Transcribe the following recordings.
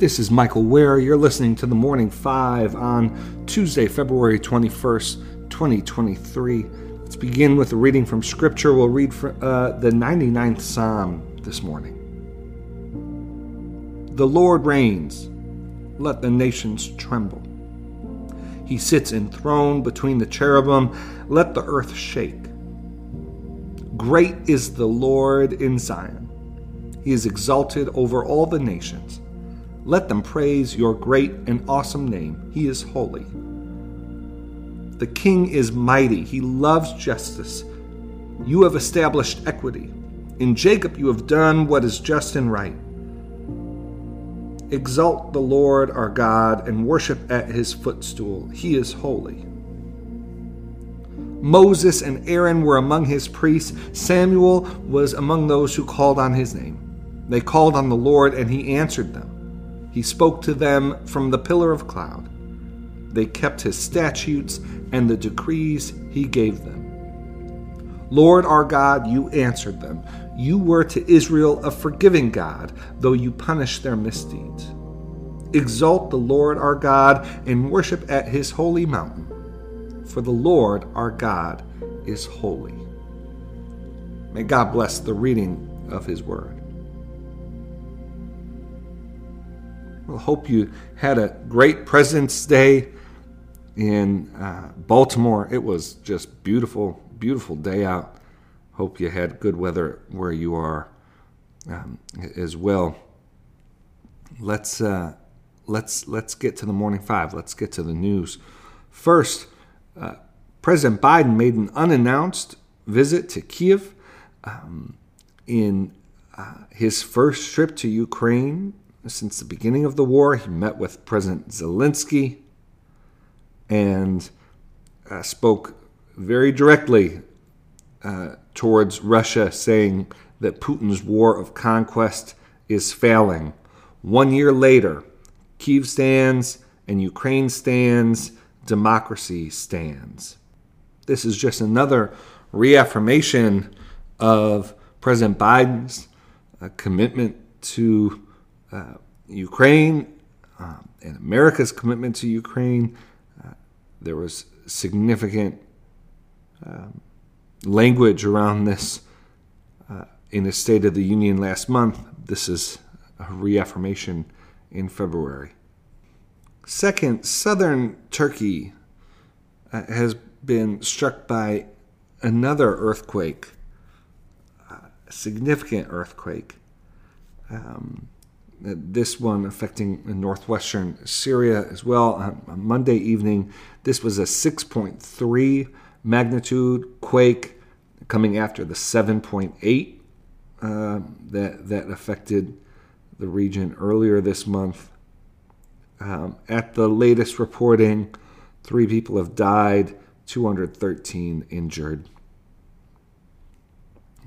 This is Michael Wear. You're listening to the Morning Five on Tuesday, February 21st, 2023. Let's begin with a reading from Scripture. We'll read uh, the 99th Psalm this morning. The Lord reigns, let the nations tremble. He sits enthroned between the cherubim, let the earth shake. Great is the Lord in Zion. He is exalted over all the nations. Let them praise your great and awesome name. He is holy. The king is mighty. He loves justice. You have established equity. In Jacob you have done what is just and right. Exalt the Lord our God and worship at his footstool. He is holy. Moses and Aaron were among his priests. Samuel was among those who called on his name. They called on the Lord, and he answered them. He spoke to them from the pillar of cloud. They kept his statutes and the decrees he gave them. Lord our God, you answered them. You were to Israel a forgiving God, though you punished their misdeeds. Exalt the Lord our God and worship at his holy mountain for the Lord our God is holy. May God bless the reading of his word. Well, hope you had a great President's Day in uh, Baltimore. It was just beautiful, beautiful day out. Hope you had good weather where you are um, as well. Let's uh, let's let's get to the morning five. Let's get to the news first. Uh, President Biden made an unannounced visit to Kiev um, in uh, his first trip to Ukraine since the beginning of the war. He met with President Zelensky and uh, spoke very directly uh, towards Russia, saying that Putin's war of conquest is failing. One year later, Kiev stands and Ukraine stands democracy stands. This is just another reaffirmation of President Biden's uh, commitment to uh, Ukraine um, and America's commitment to Ukraine. Uh, there was significant um, language around this uh, in the State of the Union last month. This is a reaffirmation in February. Second, southern Turkey uh, has been struck by another earthquake, a significant earthquake. Um, this one affecting northwestern Syria as well. On Monday evening, this was a 6.3 magnitude quake coming after the 7.8 uh, that, that affected the region earlier this month. Um, at the latest reporting, three people have died, 213 injured.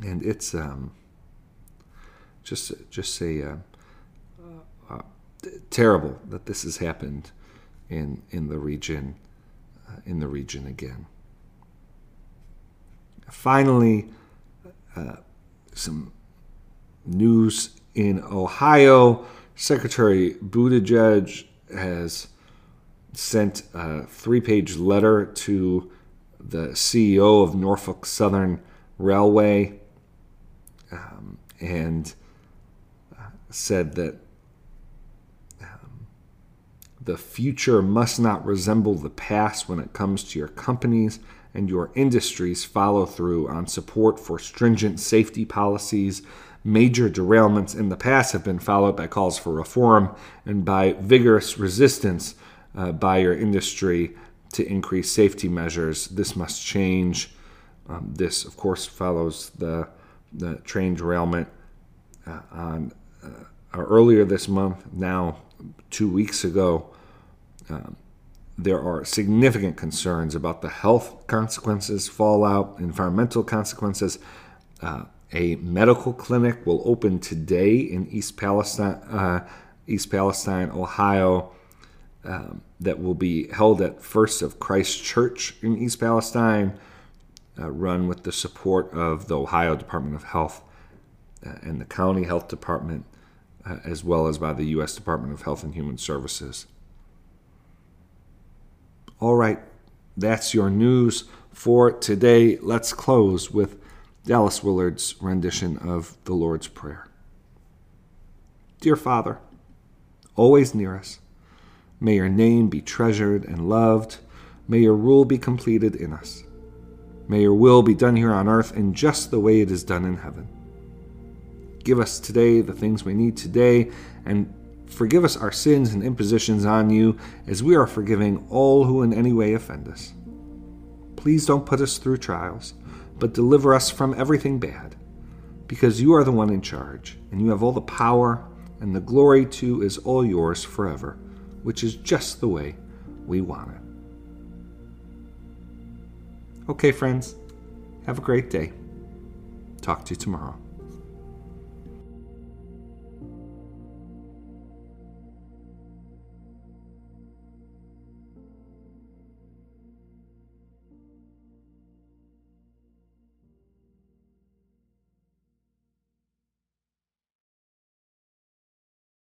And it's um, just just a uh, uh, terrible that this has happened in in the region uh, in the region again. Finally, uh, some news in Ohio. Secretary Buttigieg has sent a three page letter to the CEO of Norfolk Southern Railway um, and uh, said that the future must not resemble the past when it comes to your companies and your industries follow through on support for stringent safety policies Major derailments in the past have been followed by calls for reform and by vigorous resistance uh, by your industry to increase safety measures. This must change. Um, this, of course, follows the, the train derailment uh, on uh, earlier this month, now two weeks ago. Um, there are significant concerns about the health consequences, fallout, environmental consequences. Uh, a medical clinic will open today in East Palestine, uh, East Palestine, Ohio. Um, that will be held at First of Christ Church in East Palestine, uh, run with the support of the Ohio Department of Health uh, and the County Health Department. uh, as well as by the U.S. Department of Health and Human Services. All right, that's your news for today. Let's close with Dallas Willard's rendition of the Lord's Prayer. Dear Father, always near us, may your name be treasured and loved. May your rule be completed in us. May your will be done here on earth in just the way it is done in heaven. Give us today the things we need today, and forgive us our sins and impositions on you as we are forgiving all who in any way offend us. Please don't put us through trials, but deliver us from everything bad, because you are the one in charge, and you have all the power, and the glory too is all yours forever, which is just the way we want it. Okay, friends, have a great day. Talk to you tomorrow.